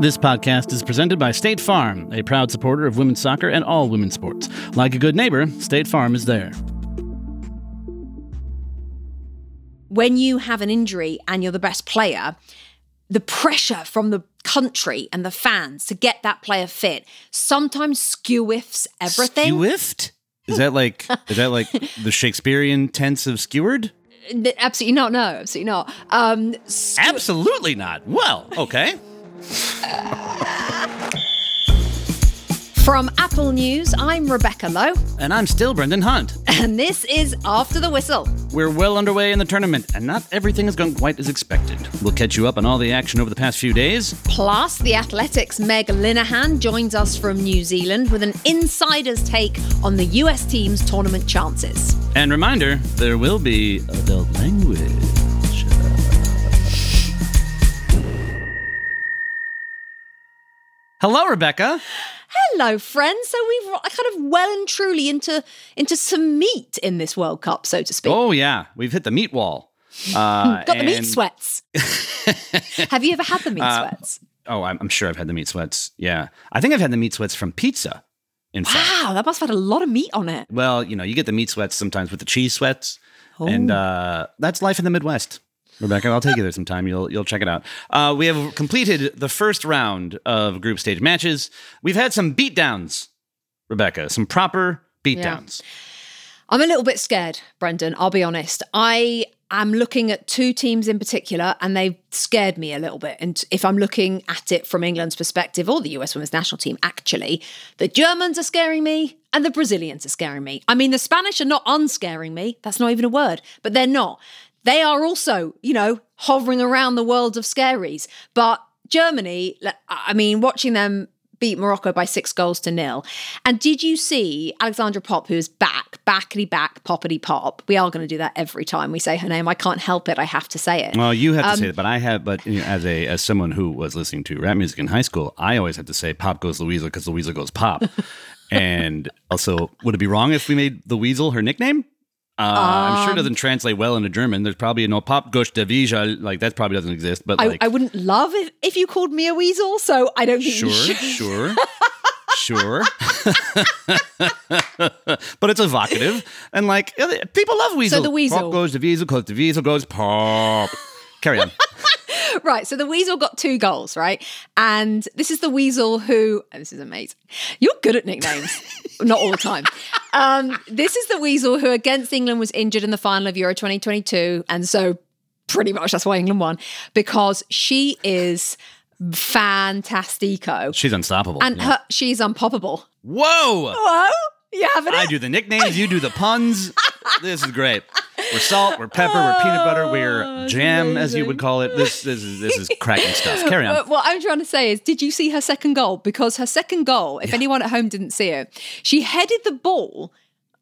This podcast is presented by State Farm, a proud supporter of women's soccer and all women's sports. Like a good neighbor, State Farm is there. When you have an injury and you're the best player, the pressure from the country and the fans to get that player fit sometimes skewiffs everything. Skewiffed? Is that like is that like the Shakespearean tense of skewered? Absolutely not. No, absolutely not. Um, skew- Absolutely not. Well, okay. From Apple News, I'm Rebecca Lowe, And I'm still Brendan Hunt. and this is After the Whistle. We're well underway in the tournament, and not everything has gone quite as expected. We'll catch you up on all the action over the past few days. Plus, the Athletic's Meg Linehan joins us from New Zealand with an insider's take on the US team's tournament chances. And reminder, there will be adult language. Hello, Rebecca. Hello, friends. So we've kind of well and truly into into some meat in this World Cup, so to speak. Oh yeah, we've hit the meat wall. Uh, got the meat sweats. Have you ever had the meat Uh, sweats? Oh, I'm, I'm sure I've had the meat sweats. Yeah, I think I've had the meat sweats from pizza. In fact, Wow, that must have had a lot of meat on it. well, you know, you get the meat sweats sometimes with the cheese sweats, and Oh. uh, that's life in the Midwest. Rebecca, I'll take you there sometime. You'll you'll check it out. Uh, we have completed the first round of group stage matches. We've had some beatdowns, Rebecca. Some proper beatdowns. I'm a little bit scared, Brendan. I'll be honest. I am looking at two teams in particular, and they've scared me a little bit. And if I'm looking at it from England's perspective, or the US women's national team, actually, the Germans are scaring me, and the Brazilians are scaring me. I mean, the Spanish are not unscaring me. That's not even a word, but they're not. They are also, you know, hovering around the world of scaries. But Germany, I mean, watching them beat Morocco by six goals to nil. And did you see Alexandra Popp, who is back, backety back, poppity pop? We are going to do that every time we say her name. I can't help it. I have to say it. Well, you have to Um, say it, but I have. But you know, as a as someone who was listening to rap music in high school, I always had to say "Pop goes Louisa because Louisa goes pop. and also, would it be wrong if we made the weasel her nickname? Uh, I'm Um, sure it doesn't translate well into German. There's probably no "Pop goes the weasel" like that probably doesn't exist. But I, like, I wouldn't love if, if you called me a weasel, so I don't think sure, sure, sure. but it's evocative and like people love weasel. So the weasel- Pop goes the weasel, because the weasel goes pop. Carry on. Right, so the weasel got two goals, right? And this is the weasel who, oh, this is amazing. You're good at nicknames, not all the time. Um, this is the weasel who, against England, was injured in the final of Euro 2022. And so, pretty much that's why England won, because she is fantastico. She's unstoppable. And Yeah. her, she's unpoppable. Whoa! Whoa, you having it? I do the nicknames, you do the puns. this is great. We're salt, we're pepper, we're peanut butter, Oh, we're jam, as you would call it. This this is this is cracking stuff. Carry on. But what I'm trying to say is, did you see her second goal? Because her second goal, if anyone at home didn't see it, she headed the ball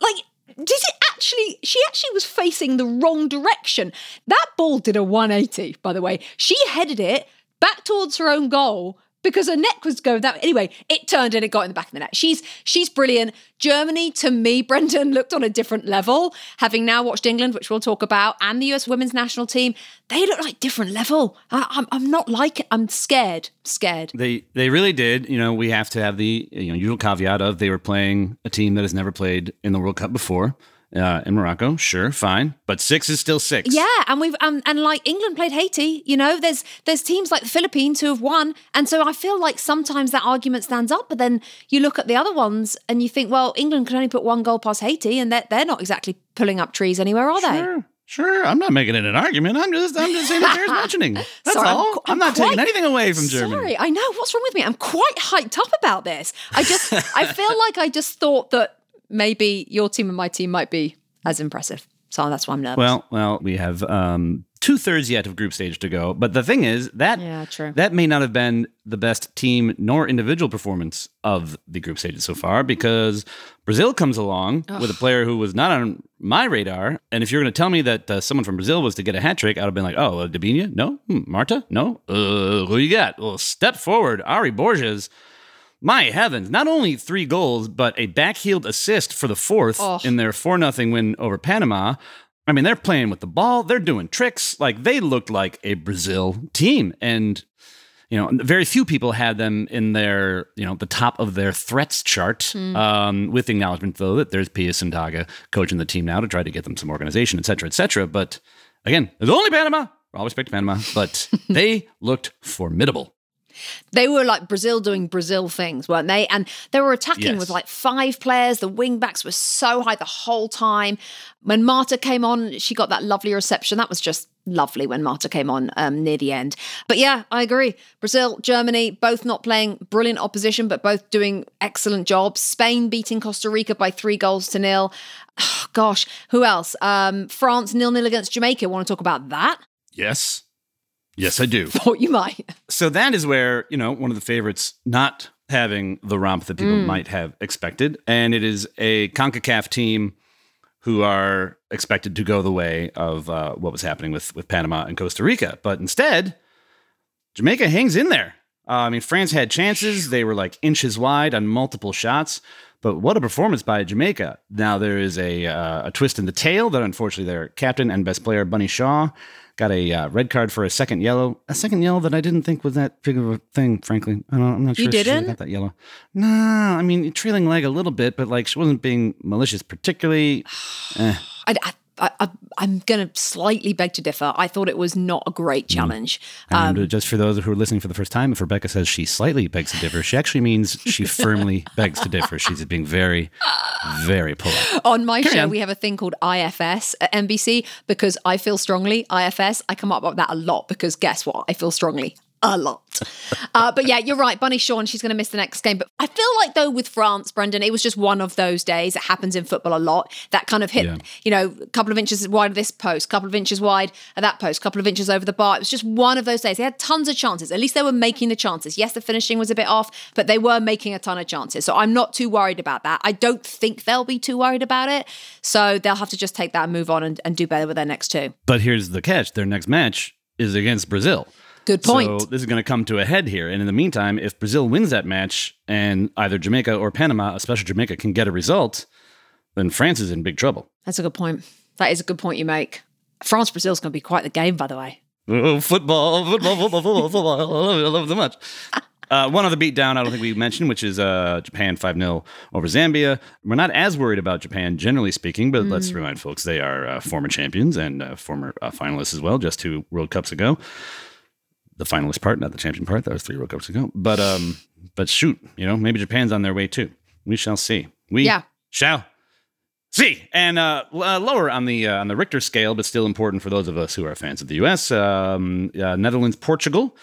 like. Did it actually? She actually was facing the wrong direction. That ball did a 180, by the way. She headed it back towards her own goal because her neck was going that way. Anyway, it turned and it got in the back of the net. She's she's brilliant. Germany, to me, Brendan looked on a different level. Having now watched England, which we'll talk about, and the US women's national team, they look like different level. I, I'm I'm not like it. I'm scared. Scared. They they really did. You know, we have to have the you know usual caveat of they were playing a team that has never played in the World Cup before. Uh, in Morocco, sure, fine, but six is still six. Yeah, and we've um, and like England played Haiti. You know, there's there's teams like the Philippines who have won, and so I feel like sometimes that argument stands up. But then you look at the other ones and you think, well, England can only put one goal past Haiti, and they're they're not exactly pulling up trees anywhere, are they? Sure, sure. I'm not making it an argument. I'm just I'm just saying it bears mentioning. That's Sorry, I'm all. qu- I'm, I'm not taking anything away from Germany. Sorry, I know what's wrong with me. I'm quite hyped up about this. I just I feel like I just thought that maybe your team and my team might be as impressive. So that's why I'm nervous. Well, well, we have um, two thirds yet of group stage to go. But the thing is that Yeah, true. that may not have been the best team nor individual performance of the group stages so far because Brazil comes along with a player who was not on my radar. And if you're going to tell me that uh, someone from Brazil was to get a hat trick, I'd have been like, oh, uh, Debinha? No. Hmm, Marta? No. Uh, who you got? Well, step forward, Ary Borges. My heavens, not only three goals, but a backheeled assist for the fourth Oh. in their 4 0 win over Panama. I mean, they're playing with the ball, they're doing tricks. Like they looked like a Brazil team. And you know, very few people had them in their, you know, the top of their threats chart. Um, with the acknowledgement though that there's Pia Sundhage coaching the team now to try to get them some organization, et cetera, et cetera. But again, it's only Panama. All respect to Panama, but they looked formidable. They were like Brazil doing Brazil things, weren't they? And they were attacking Yes. with like five players. The wing backs were so high the whole time. When Marta came on, she got that lovely reception. That was just lovely when Marta came on um, near the end. But yeah, I agree. Brazil, Germany, both not playing brilliant opposition, but both doing excellent jobs. Spain beating Costa Rica by three goals to nil. gosh, who else? Um, France nil nil against Jamaica. Want to talk about that? Yes. Yes, I do. Thought you might. So that is where, you know, one of the favorites not having the romp that people might have expected. And it is a CONCACAF team who are expected to go the way of uh, what was happening with, with Panama and Costa Rica. But instead, Jamaica hangs in there. Uh, I mean, France had chances. They were like inches wide on multiple shots. But what a performance by Jamaica. Now, there is a, uh, a twist in the tail that unfortunately their captain and best player, Bunny Shaw, got a uh, red card for a second yellow. A second yellow that I didn't think was that big of a thing, frankly. I don't, I'm not sure she didn't? got that yellow. Nah, I mean, trailing leg a little bit, but like she wasn't being malicious, particularly. I, I, I, I'm going to slightly beg to differ. I thought it was not a great challenge. And Um, just for those who are listening for the first time, if Rebecca says she slightly begs to differ, she actually means she firmly begs to differ. She's being very, very polite. on my show, on. we have a thing called IFS at NBC because I feel strongly. IFS, I come up with that a lot because guess what? I feel strongly a lot. Uh, but yeah, you're right. Bunny Shaw, she's going to miss the next game. But I feel like, though, with France, Brendan, it was just one of those days. It happens in football a lot. That kind of hit, Yeah. you know, a couple of inches wide of this post, a couple of inches wide of that post, a couple of inches over the bar. It was just one of those days. They had tons of chances. At least they were making the chances. Yes, the finishing was a bit off, but they were making a ton of chances. So I'm not too worried about that. I don't think they'll be too worried about it. So they'll have to just take that and move on and, and do better with their next two. But here's the catch their next match is against Brazil. Good point. So this is going to come to a head here. And in the meantime, if Brazil wins that match and either Jamaica or Panama, especially Jamaica, can get a result, then France is in big trouble. That's a good point. That is a good point you make. France Brazil's going to be quite the game, by the way. Oh, football, football, football, football, football. I love it. I love it so much. Uh, one other beatdown I don't think we mentioned, which is uh, Japan 5 0 over Zambia. We're not as worried about Japan, generally speaking, but let's remind folks they are uh, former champions and uh, former uh, finalists as well, just two World Cups ago. The finalist part, not the champion part. That was three World Cups ago. But um, but shoot, you know, maybe Japan's on their way too. We shall see. We Yeah. shall see. And uh, uh, lower on the uh, on the Richter scale, but still important for those of us who are fans of the U.S. Um, uh, Netherlands, Portugal.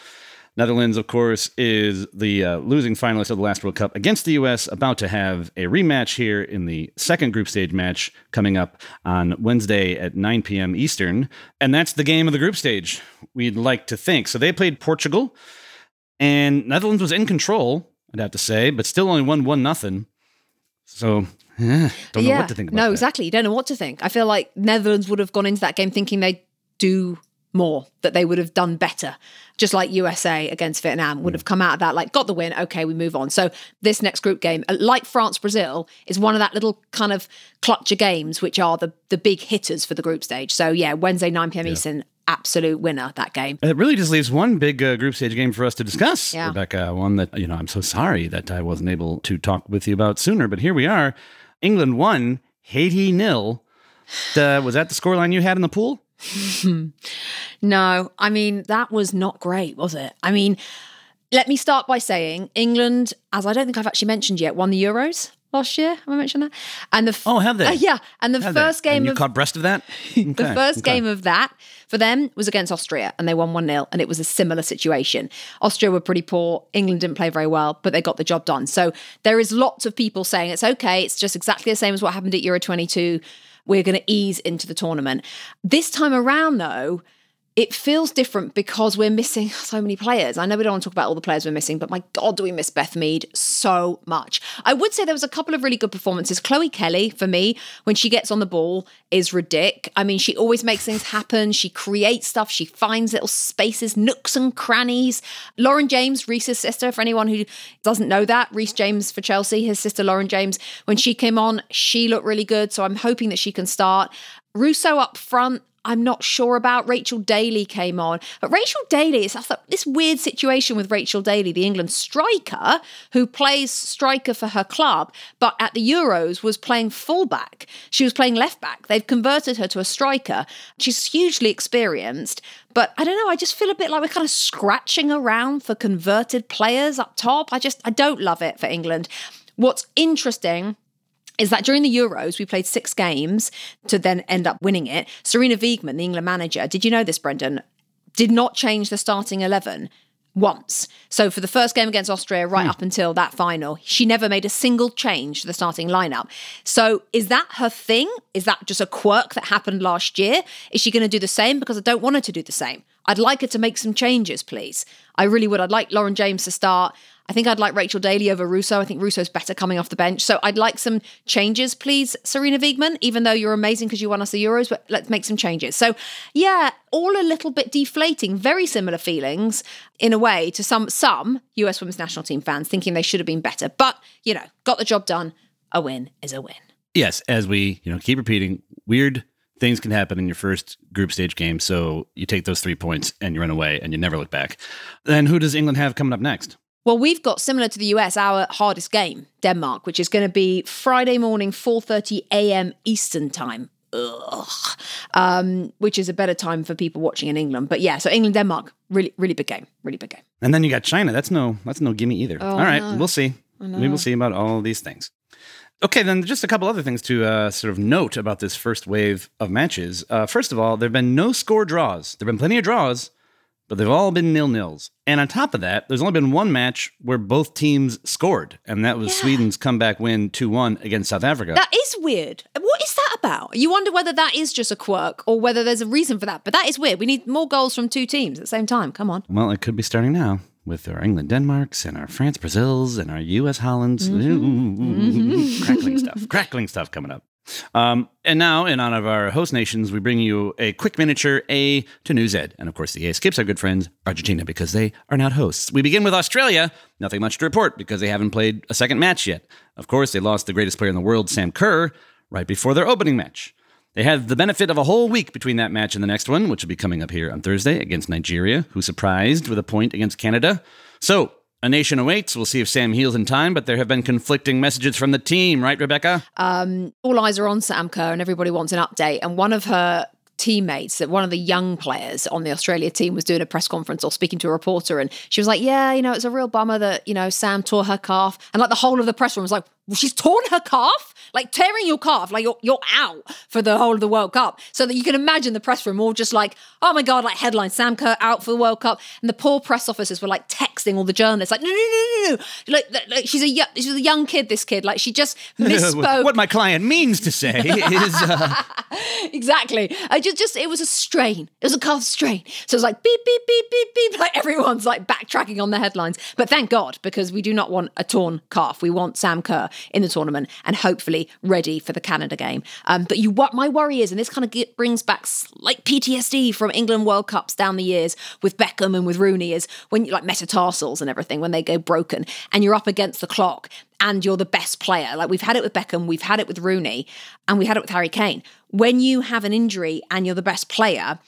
Netherlands, of course, is the uh, losing finalist of the last World Cup against the U.S., about to have a rematch here in the second group stage match coming up on Wednesday at 9 p.m. Eastern. And that's the game of the group stage, we'd like to think. So they played Portugal, and Netherlands was in control, I'd have to say, but still only won 1 nothing. So, eh, don't know what to think about no, that. exactly. You don't know what to think. I feel like Netherlands would have gone into that game thinking they'd do more, that they would have done better. Just like USA against Vietnam would have come out of that, like, got the win. Okay, we move on. So, this next group game, uh, like France Brazil, is one of that little kind of clutcher games, which are the, the big hitters for the group stage. So, yeah, Wednesday, 9 p.m. Eastern, absolute winner that game. It really just leaves one big uh, group stage game for us to discuss, Yeah. Rebecca. One that, you know, I'm so sorry that I wasn't able to talk with you about sooner, but here we are. England won, Haiti nil. Uh, was that the scoreline you had in the pool? No, I mean, that was not great, was it? I mean, let me start by saying England, as I don't think I've actually mentioned yet, won the Euros last year. Have I mentioned that? And the f- Oh, have they? Uh, yeah, and the Have they? first game And you of caught breast of that? the first okay. game of that for them was against Austria and they won 1 0 and it was a similar situation. Austria were pretty poor. England didn't play very well, but they got the job done. So there is lots of people saying it's okay. It's just exactly the same as what happened at Euro 22. We're going to ease into the tournament. This time around, though, it feels different because we're missing so many players. I know we don't want to talk about all the players we're missing, but my God, do we miss Beth Mead so much. I would say there was a couple of really good performances. Chloe Kelly, for me, when she gets on the ball, is ridiculous. I mean, she always makes things happen. She creates stuff. She finds little spaces, nooks and crannies. Lauren James, Reece's sister, for anyone who doesn't know that, Reece James for Chelsea, his sister Lauren James, when she came on, she looked really good. So I'm hoping that she can start. Russo up front, I'm not sure about. Rachel Daly came on. But Rachel Daly is this weird situation with Rachel Daly, the England striker, who plays striker for her club, but at the Euros was playing fullback. She was playing left back. They've converted her to a striker. She's hugely experienced. But I don't know, I just feel a bit like we're kind of scratching around for converted players up top. I just, I don't love it for England. What's interesting is that during the Euros, we played six games to then end up winning it. Sarina Wiegman, the England manager, did you know this, Brendan? Did not change the starting 11 once. So for the first game against Austria, right hmm. up until that final, she never made a single change to the starting lineup. So is that her thing? Is that just a quirk that happened last year? Is she going to do the same? Because I don't want her to do the same. I'd like her to make some changes, please. I really would. I'd like Lauren James to start. I think I'd like Rachel Daly over Russo. I think Russo's better coming off the bench. So I'd like some changes, please, Sarina Wiegman, even though you're amazing because you won us the Euros, but let's make some changes. So, yeah, all a little bit deflating, very similar feelings in a way to some some US women's national team fans thinking they should have been better. But, you know, got the job done. A win is a win. Yes, as we, you know, keep repeating, weird things can happen in your first group stage game. So you take those three points and you run away and you never look back. Then who does England have coming up next? Well, we've got similar to the US our hardest game, Denmark, which is going to be Friday morning, 4:30 a.m. Eastern time. Um, which is a better time for people watching in England. But yeah, so England Denmark, really, really big game, really big game. And then you got China. That's no, that's no gimme either. Oh, all right, we'll see. We will see about all these things. Okay, then just a couple other things to uh, sort of note about this first wave of matches. Uh, first of all, there have been no score draws. There have been plenty of draws, but they've all been nil nils. And on top of that, there's only been one match where both teams scored, and that was yeah. Sweden's comeback win 2 1 against South Africa. That is weird. What is that about? You wonder whether that is just a quirk or whether there's a reason for that. But that is weird. We need more goals from two teams at the same time. Come on. Well, it could be starting now with our England Denmarks and our France Brazils and our US Hollands. Mm-hmm. mm-hmm. crackling stuff. Crackling stuff coming up. Um, and now, in honor of our host nations, we bring you a quick miniature A to New Z. And of course, the A skips our good friends, Argentina, because they are not hosts. We begin with Australia. Nothing much to report because they haven't played a second match yet. Of course, they lost the greatest player in the world, Sam Kerr, right before their opening match. They had the benefit of a whole week between that match and the next one, which will be coming up here on Thursday against Nigeria, who surprised with a point against Canada. So, a nation awaits. We'll see if Sam heals in time, but there have been conflicting messages from the team, right, Rebecca? Um, all eyes are on Sam Kerr, and everybody wants an update. And one of her teammates that one of the young players on the Australia team was doing a press conference or speaking to a reporter and she was like yeah you know it's a real bummer that you know Sam tore her calf and like the whole of the press room was like well, she's torn her calf like tearing your calf, like you're you're out for the whole of the World Cup. So that you can imagine the press room all just like, oh my god, like headline Sam Kerr out for the World Cup, and the poor press officers were like texting all the journalists, like no no no no no, like, like she's a she's a young kid, this kid, like she just misspoke. what my client means to say is uh... exactly. I just just it was a strain. It was a calf strain. So it was like beep beep beep beep beep, like everyone's like backtracking on the headlines. But thank God because we do not want a torn calf. We want Sam Kerr in the tournament and hopefully ready for the Canada game. Um, but you, what my worry is, and this kind of get, brings back like PTSD from England World Cups down the years with Beckham and with Rooney, is when you like metatarsals and everything when they go broken, and you're up against the clock and you're the best player. Like we've had it with Beckham, we've had it with Rooney, and we had it with Harry Kane. When you have an injury and you're the best player,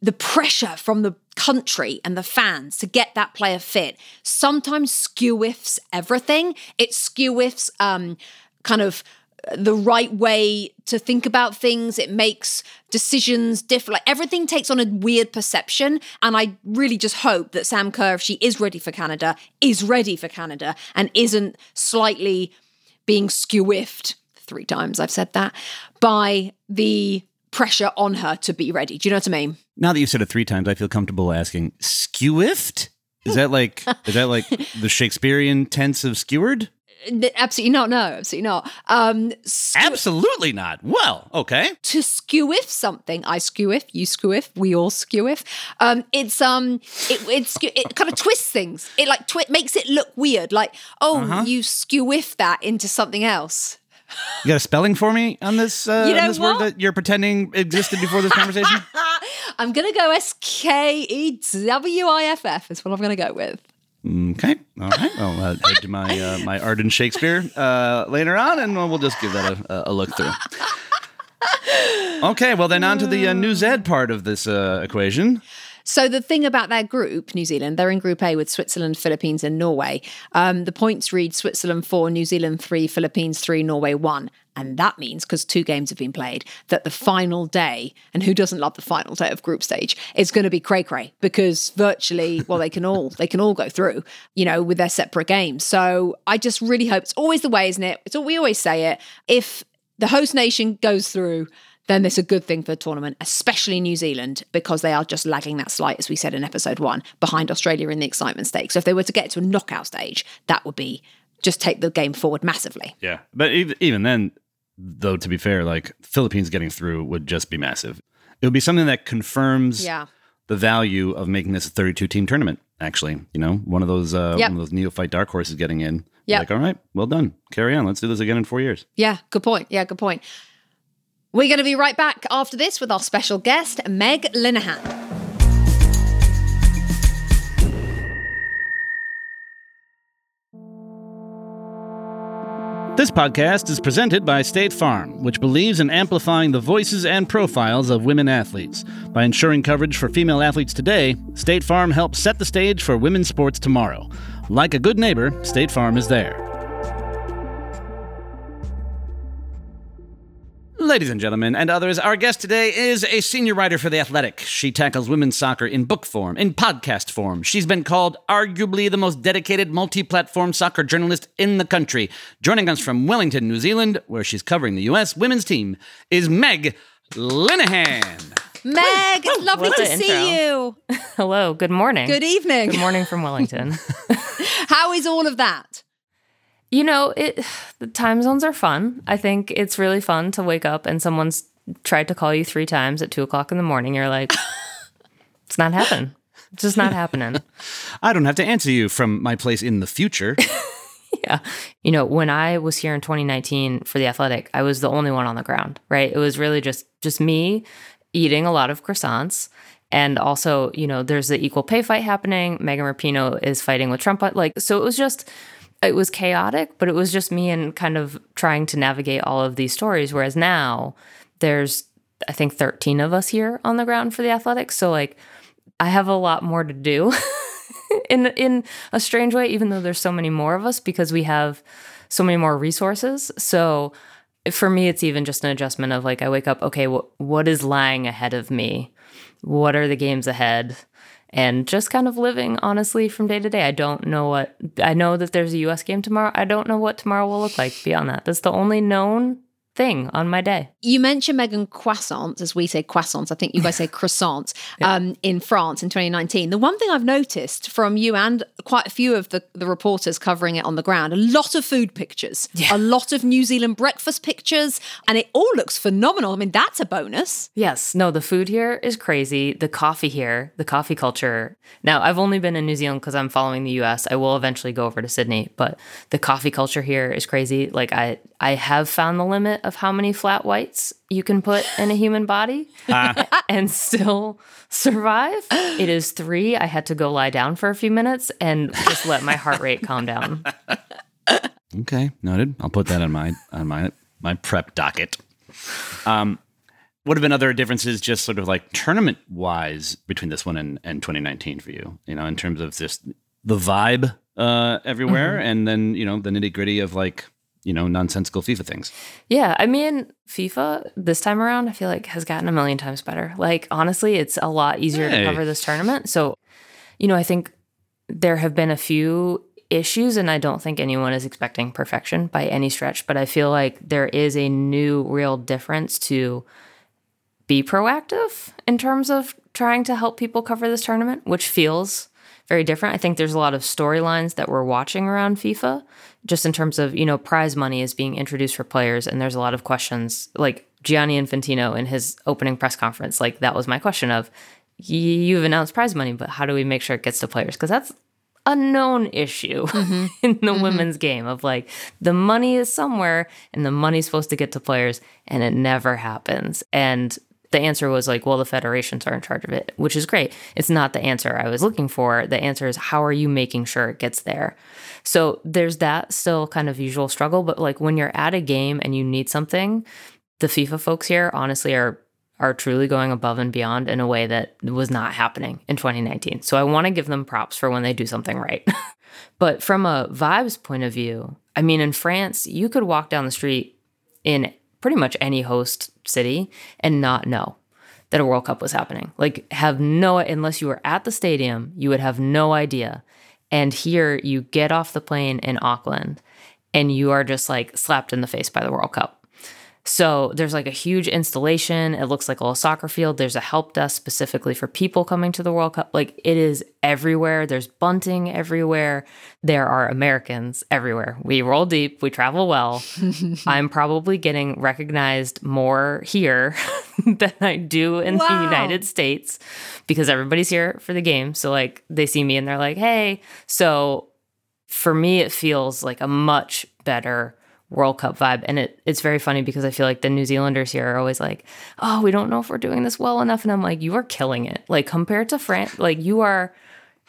the pressure from the country and the fans to get that player fit sometimes skewiffs everything. It skewiffs um, kind of the right way to think about things. It makes decisions different. Like everything takes on a weird perception. And I really just hope that Sam Kerr, if she is ready for Canada, is ready for Canada and isn't slightly being skewiffed. Three times I've said that by the pressure on her to be ready. Do you know what I mean? Now that you've said it three times, I feel comfortable asking, skewiffed? Is that like is that like the Shakespearean tense of skewered? Absolutely not. No, absolutely not. Um, absolutely not. Well, okay. To skew if something, I skew if, you skew if, we all skew if. Um, it's um, it it's it kind of twists things. It like twi- makes it look weird. Like, oh, uh-huh. you skew if that into something else. You got a spelling for me on this, uh, you know on this word that you're pretending existed before this conversation? I'm gonna go S K E W I F F. Is what I'm gonna go with. Okay. All right. I'll head to my uh, my Arden Shakespeare uh, later on, and we'll just give that a, a look through. okay, well then on to the uh, New Z part of this uh, equation. So the thing about their group, New Zealand, they're in Group A with Switzerland, Philippines, and Norway. Um, the points read Switzerland four, New Zealand three, Philippines three, Norway one. And that means, because two games have been played, that the final day, and who doesn't love the final day of group stage, is going to be cray cray because virtually, well, they can all they can all go through, you know, with their separate games. So I just really hope it's always the way, isn't it? It's all we always say it. If the host nation goes through, then it's a good thing for the tournament, especially New Zealand, because they are just lagging that slight, as we said in episode one, behind Australia in the excitement stake. So if they were to get to a knockout stage, that would be just take the game forward massively. Yeah. But even then, though, to be fair, like Philippines getting through would just be massive. It would be something that confirms yeah. the value of making this a 32 team tournament, actually. You know, one of those, uh, Yep. one of those neophyte dark horses getting in. Yeah. Like, all right, well done. Carry on. Let's do this again in four years. Yeah, good point. Yeah, good point. We're going to be right back after this with our special guest, Meg Linehan. This podcast is presented by State Farm, which believes in amplifying the voices and profiles of women athletes. By ensuring coverage for female athletes today, State Farm helps set the stage for women's sports tomorrow. Like a good neighbor, State Farm is there. Ladies and gentlemen, and others, our guest today is a senior writer for The Athletic. She tackles women's soccer in book form, in podcast form. She's been called arguably the most dedicated multi platform soccer journalist in the country. Joining us from Wellington, New Zealand, where she's covering the U.S. women's team, is Meg Linehan. Meg, it's lovely to an see you. Hello, good morning. Good evening. Good morning from Wellington. How is all of that? You know, it the time zones are fun. I think it's really fun to wake up and someone's tried to call you three times at two o'clock in the morning. You're like, it's not happening. It's just not happening. I don't have to answer you from my place in the future. yeah. You know, when I was here in 2019 for the athletic, I was the only one on the ground, right? It was really just just me eating a lot of croissants. And also, you know, there's the equal pay fight happening. Megan Rapinoe is fighting with Trump. Like, so it was just, it was chaotic, but it was just me and kind of trying to navigate all of these stories. Whereas now there's, I think, 13 of us here on the ground for the athletics. So, like, I have a lot more to do in in a strange way, even though there's so many more of us because we have so many more resources. So for me, it's even just an adjustment of like I wake up, okay, what what is lying ahead of me? What are the games ahead? And just kind of living honestly from day to day. I don't know what I know that there's a US game tomorrow. I don't know what tomorrow will look like beyond that. That's the only known thing on my day. You mentioned Megan croissants, as we say croissants. I think you guys say croissants um, in France in 2019. The one thing I've noticed from you and quite a few of the, the reporters covering it on the ground, a lot of food pictures, a lot of New Zealand breakfast pictures, and it all looks phenomenal. I mean, that's a bonus. Yes, no, the food here is crazy. The coffee here, the coffee culture. Now, I've only been in New Zealand because I'm following the US. I will eventually go over to Sydney, but the coffee culture here is crazy. Like I I have found the limit of how many flat whites you can put in a human body and still survive. It is 3. I had to go lie down for a few minutes and just let my heart rate calm down. Okay, noted. I'll put that on my on my my prep docket. Um, what have been other differences, just sort of like tournament wise, between this one and, and 2019 for you? You know, in terms of just the vibe uh, everywhere, and then you know the nitty gritty of like you know nonsensical FIFA things. Yeah, I mean, FIFA this time around, I feel like has gotten a million times better. Like, honestly, it's a lot easier Hey. to cover this tournament. So, you know, I think there have been a few issues, and I don't think anyone is expecting perfection by any stretch, but I feel like there is a new real difference to be proactive in terms of trying to help people cover this tournament, which feels very different. I think there's a lot of storylines that we're watching around FIFA, just in terms of, you know, prize money is being introduced for players, and there's a lot of questions like Gianni Infantino in his opening press conference. Like, that was my question of, you've announced prize money, but how do we make sure it gets to players? Because that's a known issue mm-hmm. in the mm-hmm. women's game of like the money is somewhere and the money's supposed to get to players and it never happens. And the answer was like, well, the federations are in charge of it, which is great. It's not the answer I was looking for. The answer is how are you making sure it gets there? So there's that still kind of usual struggle, but like when you're at a game and you need something, the FIFA folks here honestly are are truly going above and beyond in a way that was not happening in 2019. So I want to give them props for when they do something right. but from a vibes point of view, I mean, in France, you could walk down the street in pretty much any host city and not know that a World Cup was happening. Like, have no, unless you were at the stadium, you would have no idea. And here you get off the plane in Auckland and you are just like slapped in the face by the World Cup. So there's like a huge installation. It looks like a little soccer field. There's a help desk specifically for people coming to the World Cup. Like it is everywhere. There's bunting everywhere. There are Americans everywhere. We roll deep. We travel well. I'm probably getting recognized more here than I do in wow. the United States because everybody's here for the game. So like they see me and they're like, hey. So for me, it feels like a much better World Cup vibe. And it, it's very funny because I feel like the New Zealanders here are always like, oh, we don't know if we're doing this well enough. And I'm like, you are killing it. Like compared to France, like you are,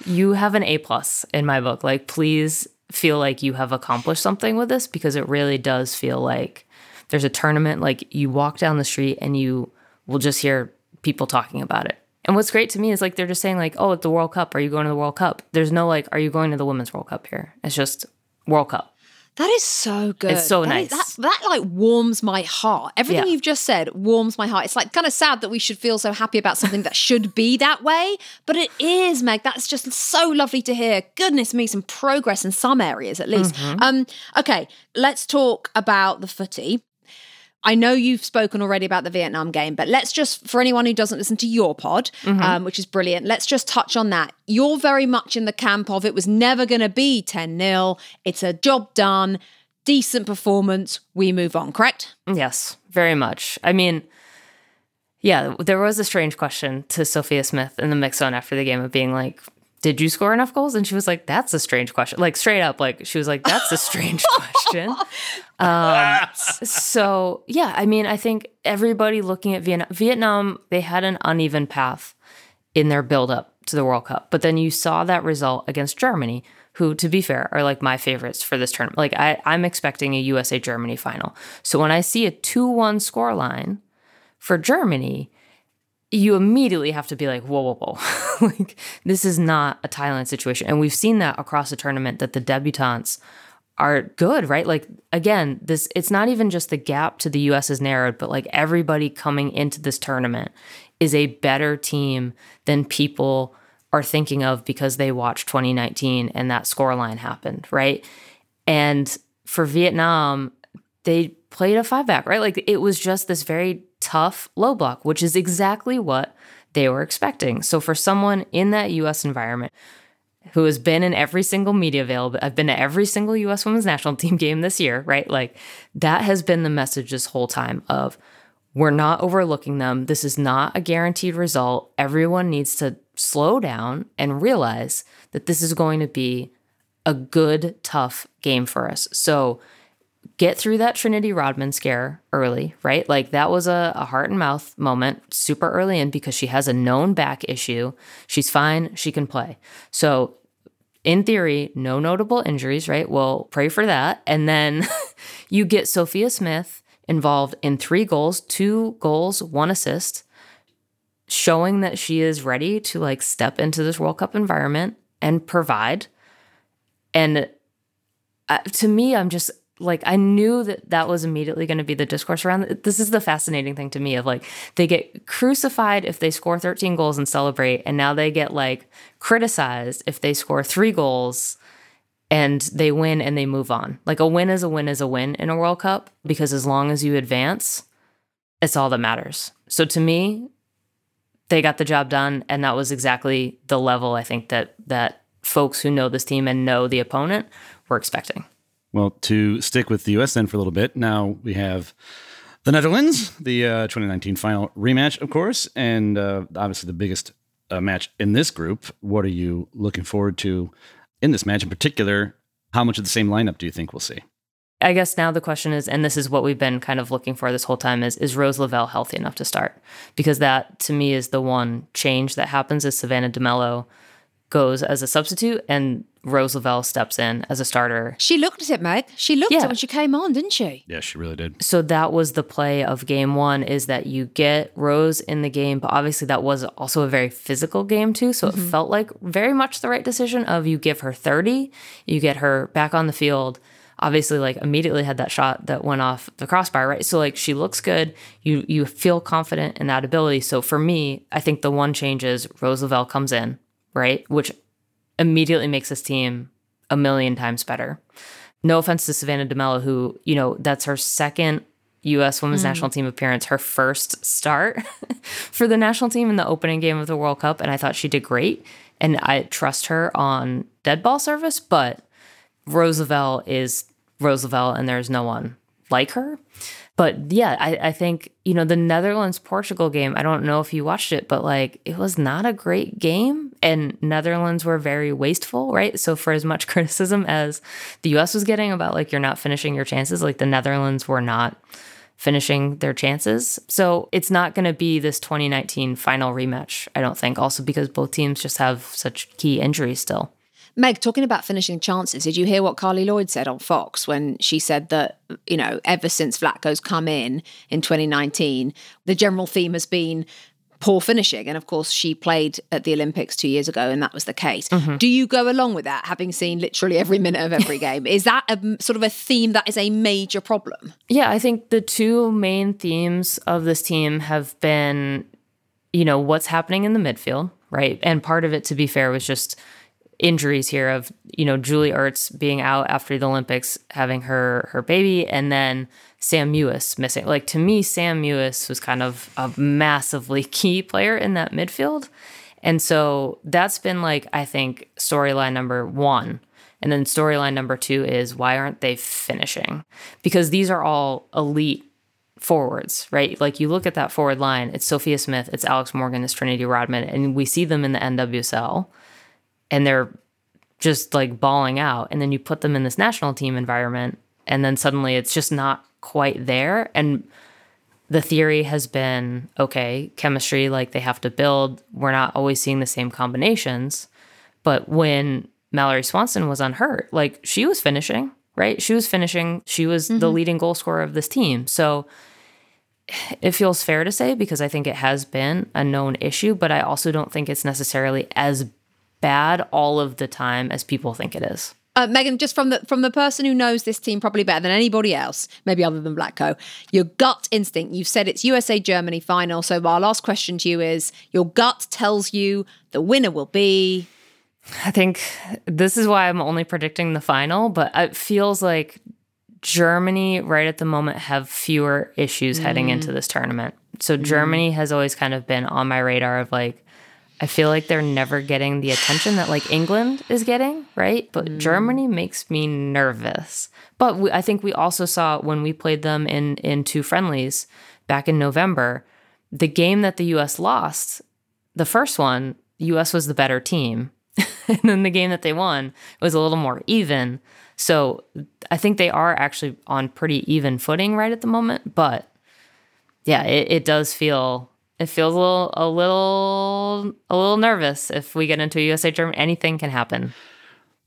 you have an A plus in my book. Like, please feel like you have accomplished something with this because it really does feel like there's a tournament. Like you walk down the street and you will just hear people talking about it. And what's great to me is like they're just saying like, "Oh, it's the World Cup. Are you going to the World Cup?" There's no like, "Are you going to the Women's World Cup?" here. It's just World Cup. That is so good. It's so that nice. Is, that, that like warms my heart. Everything yeah. you've just said warms my heart. It's like kind of sad that we should feel so happy about something that should be that way, but it is, Meg. That's just so lovely to hear. Goodness me, some progress in some areas at least. Mm-hmm. Um, okay, let's talk about the footy. I know you've spoken already about the Vietnam game, but let's just, for anyone who doesn't listen to your pod, mm-hmm. um, which is brilliant, let's just touch on that. You're very much in the camp of it was never going to be 10 0. It's a job done, decent performance. We move on, correct? Yes, very much. I mean, yeah, there was a strange question to Sophia Smith in the mix zone after the game of being like, did you score enough goals? And she was like, that's a strange question. Like straight up, like she was like, that's a strange question. Um, so yeah, I mean, I think everybody looking at Vietnam, Vietnam, they had an uneven path in their build up to the World Cup. But then you saw that result against Germany, who, to be fair, are like my favorites for this tournament. Like I, I'm expecting a USA Germany final. So when I see a 2-1 score line for Germany, you immediately have to be like, whoa, whoa, whoa. like, this is not a Thailand situation. And we've seen that across the tournament that the debutantes are good, right? Like, again, this, it's not even just the gap to the US is narrowed, but like everybody coming into this tournament is a better team than people are thinking of because they watched 2019 and that scoreline happened, right? And for Vietnam, they played a five back, right? Like it was just this very tough low block, which is exactly what they were expecting. So for someone in that US environment who has been in every single media available, I've been to every single US women's national team game this year, right? Like that has been the message this whole time of we're not overlooking them. This is not a guaranteed result. Everyone needs to slow down and realize that this is going to be a good, tough game for us. So get through that Trinity Rodman scare early, right? Like that was a, a, heart and mouth moment super early in because she has a known back issue. She's fine, she can play. So, in theory, no notable injuries, right? Well, pray for that. And then you get Sophia Smith involved in three goals, two goals, one assist, showing that she is ready to like step into this World Cup environment and provide. And uh, to me, I'm just like I knew that that was immediately going to be the discourse around it. This is the fascinating thing to me of like they get crucified if they score 13 goals and celebrate and now they get like criticized if they score 3 goals and they win and they move on. Like a win is a win is a win in a World Cup because as long as you advance, it's all that matters. So to me, they got the job done and that was exactly the level I think that that folks who know this team and know the opponent were expecting. Well, to stick with the U.S. then for a little bit, now we have the Netherlands, the uh, 2019 final rematch, of course, and uh, obviously the biggest uh, match in this group. What are you looking forward to in this match in particular? How much of the same lineup do you think we'll see? I guess now the question is, and this is what we've been kind of looking for this whole time: is is Rose Lavelle healthy enough to start? Because that to me is the one change that happens as Savannah DeMelo goes as a substitute, and Rose Lavelle steps in as a starter. She looked at it, Meg. She looked Yeah. at it when she came on, didn't she? Yeah, she really did. So that was the play of game one is that you get Rose in the game, but obviously that was also a very physical game too. So it mm-hmm. felt like very much the right decision of you give her 30, you get her back on the field. Obviously, like immediately had that shot that went off the crossbar, right? So like she looks good. You you feel confident in that ability. So for me, I think the one change is Rose Lavelle comes in, right? Which immediately makes this team a million times better. No offense to Savannah DeMelo, who, you know, that's her second U.S. women's mm. national team appearance, her first start for the national team in the opening game of the World Cup. And I thought she did great. And I trust her on dead ball service, but Rose Lavelle is Rose Lavelle, and there's no one like her. But yeah, I, I think, you know, the Netherlands Portugal game, I don't know if you watched it, but like it was not a great game. And Netherlands were very wasteful, right? So, for as much criticism as the US was getting about like you're not finishing your chances, like the Netherlands were not finishing their chances. So, it's not going to be this 2019 final rematch, I don't think, also because both teams just have such key injuries still. Meg, talking about finishing chances, did you hear what Carli Lloyd said on Fox when she said that, you know, ever since Vlatko's come in in 2019, the general theme has been poor finishing. And of course, she played at the Olympics two years ago, and that was the case. Mm-hmm. Do you go along with that, having seen literally every minute of every game? Is that a sort of a theme that is a major problem? Yeah, I think the two main themes of this team have been, you know, what's happening in the midfield, right? And part of it, to be fair, was just injuries here of, you know, Julie Ertz being out after the Olympics, having her her baby, and then Sam Mewis missing. Like to me, Sam Mewis was kind of a massively key player in that midfield. And so that's been like, I think, storyline number one. And then storyline number two is why aren't they finishing? Because these are all elite forwards, right? Like you look at that forward line, it's Sophia Smith, it's Alex Morgan, it's Trinity Rodman, and we see them in the NWSL and they're just like bawling out. And then you put them in this national team environment, and then suddenly it's just not quite there. And the theory has been okay, chemistry, like they have to build. We're not always seeing the same combinations. But when Mallory Swanson was unhurt, like she was finishing, right? She was finishing. She was the mm-hmm. leading goal scorer of this team. So it feels fair to say because I think it has been a known issue, but I also don't think it's necessarily as bad all of the time as people think it is. Uh, Megan, just from the from the person who knows this team probably better than anybody else, maybe other than Vlatko, your gut instinct. You've said it's USA Germany final. So our last question to you is: Your gut tells you the winner will be. I think this is why I'm only predicting the final, but it feels like Germany right at the moment have fewer issues heading into this tournament. So Germany has always kind of been on my radar of like I feel like they're never getting the attention that like England is getting, right? But mm. Germany makes me nervous. But we, I think we also saw when we played them in in two friendlies back in November, the game that the US lost, the first one, US was the better team. and then the game that they won was a little more even. So I think they are actually on pretty even footing right at the moment. But yeah, it, it does feel it feels a little a little a little nervous if we get into a USA Germany. Anything can happen.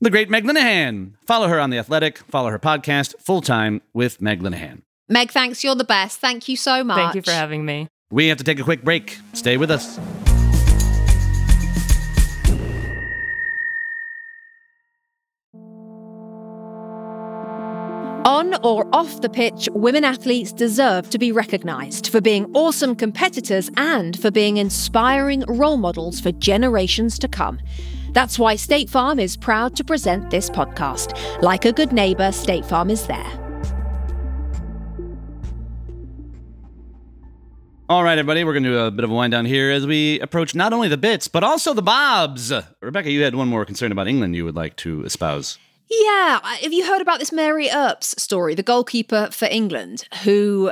The great Meg Linehan. Follow her on The Athletic. Follow her podcast, Full Time with Meg Linehan. Meg, thanks. You're the best. Thank you so much. Thank you for having me. We have to take a quick break. Stay with us. On or off the pitch, women athletes deserve to be recognised for being awesome competitors and for being inspiring role models for generations to come. That's why State Farm is proud to present this podcast. Like a good neighbour, State Farm is there. All right, everybody, we're going to do a bit of a wind down here as we approach not only the bits, but also the bobs. Rebecca, you had one more concern about England you would like to espouse. Yeah, have you heard about this Mary Earps story, the goalkeeper for England, who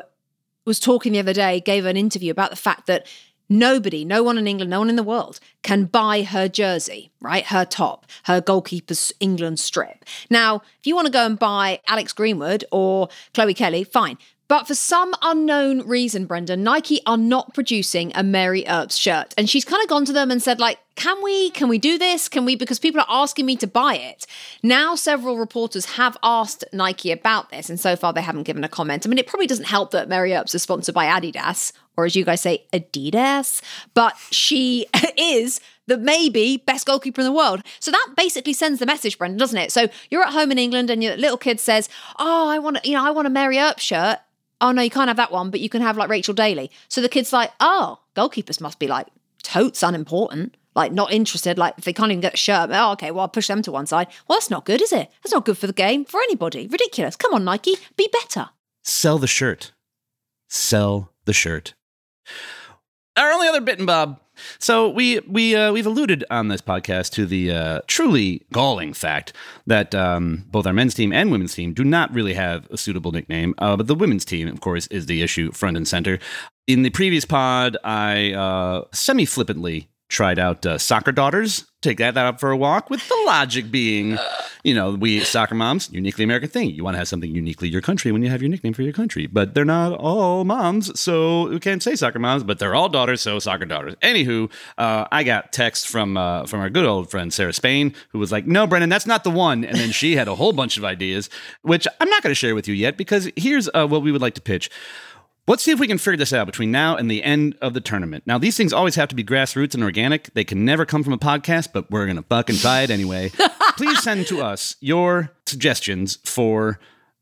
was talking the other day, gave an interview about the fact that nobody, no one in England, no one in the world can buy her jersey, right? Her top, her goalkeeper's England strip. Now, if you want to go and buy Alex Greenwood or Chloe Kelly, fine. But for some unknown reason, Brenda, Nike are not producing a Mary Earps shirt. And she's kind of gone to them and said, like, can we can we do this? Can we because people are asking me to buy it. Now several reporters have asked Nike about this and so far they haven't given a comment. I mean it probably doesn't help that Mary Earps is sponsored by Adidas or as you guys say Adidas, but she is the maybe best goalkeeper in the world. So that basically sends the message, Brendan, doesn't it? So you're at home in England and your little kid says, "Oh, I want, you know, I want a Mary Earps shirt." Oh no, you can't have that one, but you can have like Rachel Daly. So the kid's like, "Oh, goalkeepers must be like totes unimportant." Like not interested, like if they can't even get a shirt, oh okay, well I'll push them to one side. Well, that's not good, is it? That's not good for the game, for anybody. Ridiculous. Come on, Nike, be better. Sell the shirt. Sell the shirt. Our only other bit and bob so we we uh, we've alluded on this podcast to the uh, truly galling fact that um, both our men's team and women's team do not really have a suitable nickname. Uh, but the women's team, of course, is the issue front and center. In the previous pod, I uh, semi flippantly tried out uh, soccer daughters. Take that, that up for a walk. With the logic being, you know, we soccer moms, uniquely American thing. You want to have something uniquely your country when you have your nickname for your country. But they're not all moms, so we can't say soccer moms. But they're all daughters, so soccer daughters. Anywho, uh, I got text from uh, from our good old friend Sarah Spain, who was like, "No, Brendan, that's not the one." And then she had a whole bunch of ideas, which I'm not going to share with you yet because here's uh, what we would like to pitch. Let's see if we can figure this out between now and the end of the tournament. Now, these things always have to be grassroots and organic. They can never come from a podcast, but we're going to fucking try it anyway. Please send to us your suggestions for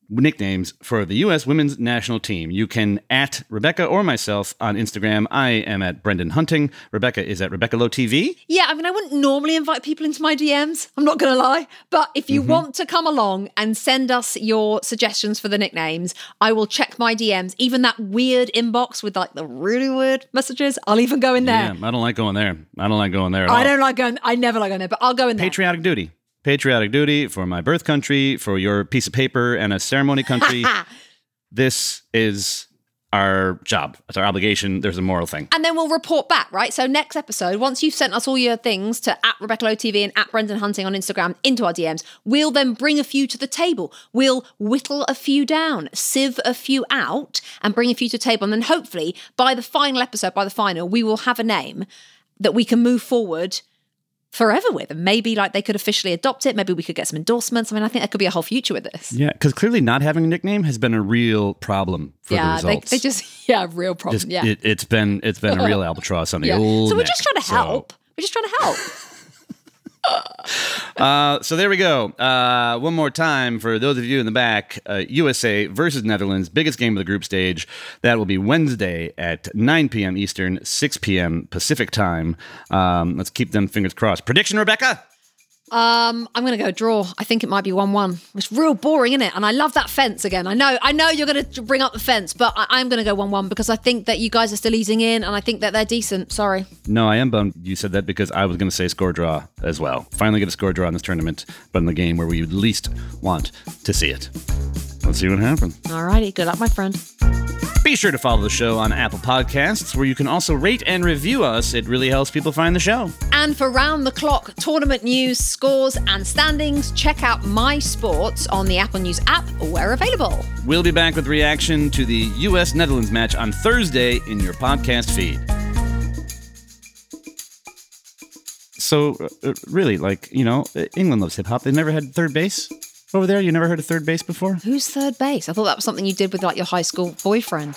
nicknames for the U.S. women's national team. You can at Rebecca or myself on Instagram. I am at Brendan Hunting. Rebecca is at Rebecca Lowe TV. Yeah, I mean, I wouldn't normally invite people into my DMs. I'm not going to lie. But if you mm-hmm. want to come along and send us your suggestions for the nicknames, I will check my DMs. Even that weird inbox with like the really weird messages, I'll even go in there. Yeah, I don't like going there. I don't like going there. I all. don't like going. I never like going there, but I'll go in there. Patriotic duty patriotic duty, for my birth country, for your piece of paper and a ceremony country. this is our job. It's our obligation. There's a moral thing. And then we'll report back, right? So next episode, once you've sent us all your things to at Rebecca Lowe TV and at Brendan Hunting on Instagram into our DMs, we'll then bring a few to the table. We'll whittle a few down, sieve a few out, and bring a few to the table. And then hopefully by the final episode, by the final, we will have a name that we can move forward forever with. And maybe like they could officially adopt it. Maybe we could get some endorsements. I mean, I think there could be a whole future with this. Yeah, because clearly not having a nickname has been a real problem for yeah, the results. They, they just yeah, real problem. Just, yeah, it, has been it's been a real albatross on the yeah. old. So we're neck, just trying to help. So. We're just trying to help. uh, so there we go. Uh, one more time for those of you in the back uh, USA versus Netherlands, biggest game of the group stage. That will be Wednesday at 9 p.m. Eastern, 6 p.m. Pacific time. Um, let's keep them fingers crossed. Prediction, Rebecca? Um, I'm going to go draw. I think it might be one-one. It's real boring, isn't it? And I love that fence again. I know, I know you're going to bring up the fence, but I- am going to go one-one because I think that you guys are still easing in, and I think that they're decent. Sorry. No, I am bummed you said that because I was going to say score draw as well. Finally, get a score draw in this tournament, but in the game where we least want to see it. Let's see what happens. All righty. Good luck, my friend. Be sure to follow the show on Apple Podcasts, where you can also rate and review us. It really helps people find the show. And for round the clock tournament news, scores, and standings, check out My Sports on the Apple News app where available. We'll be back with reaction to the U.S. Netherlands match on Thursday in your podcast feed. So, uh, really, like, you know, England loves hip hop. They've never had third base over there? You never heard of third base before? Who's third base? I thought that was something you did with like your high school boyfriend.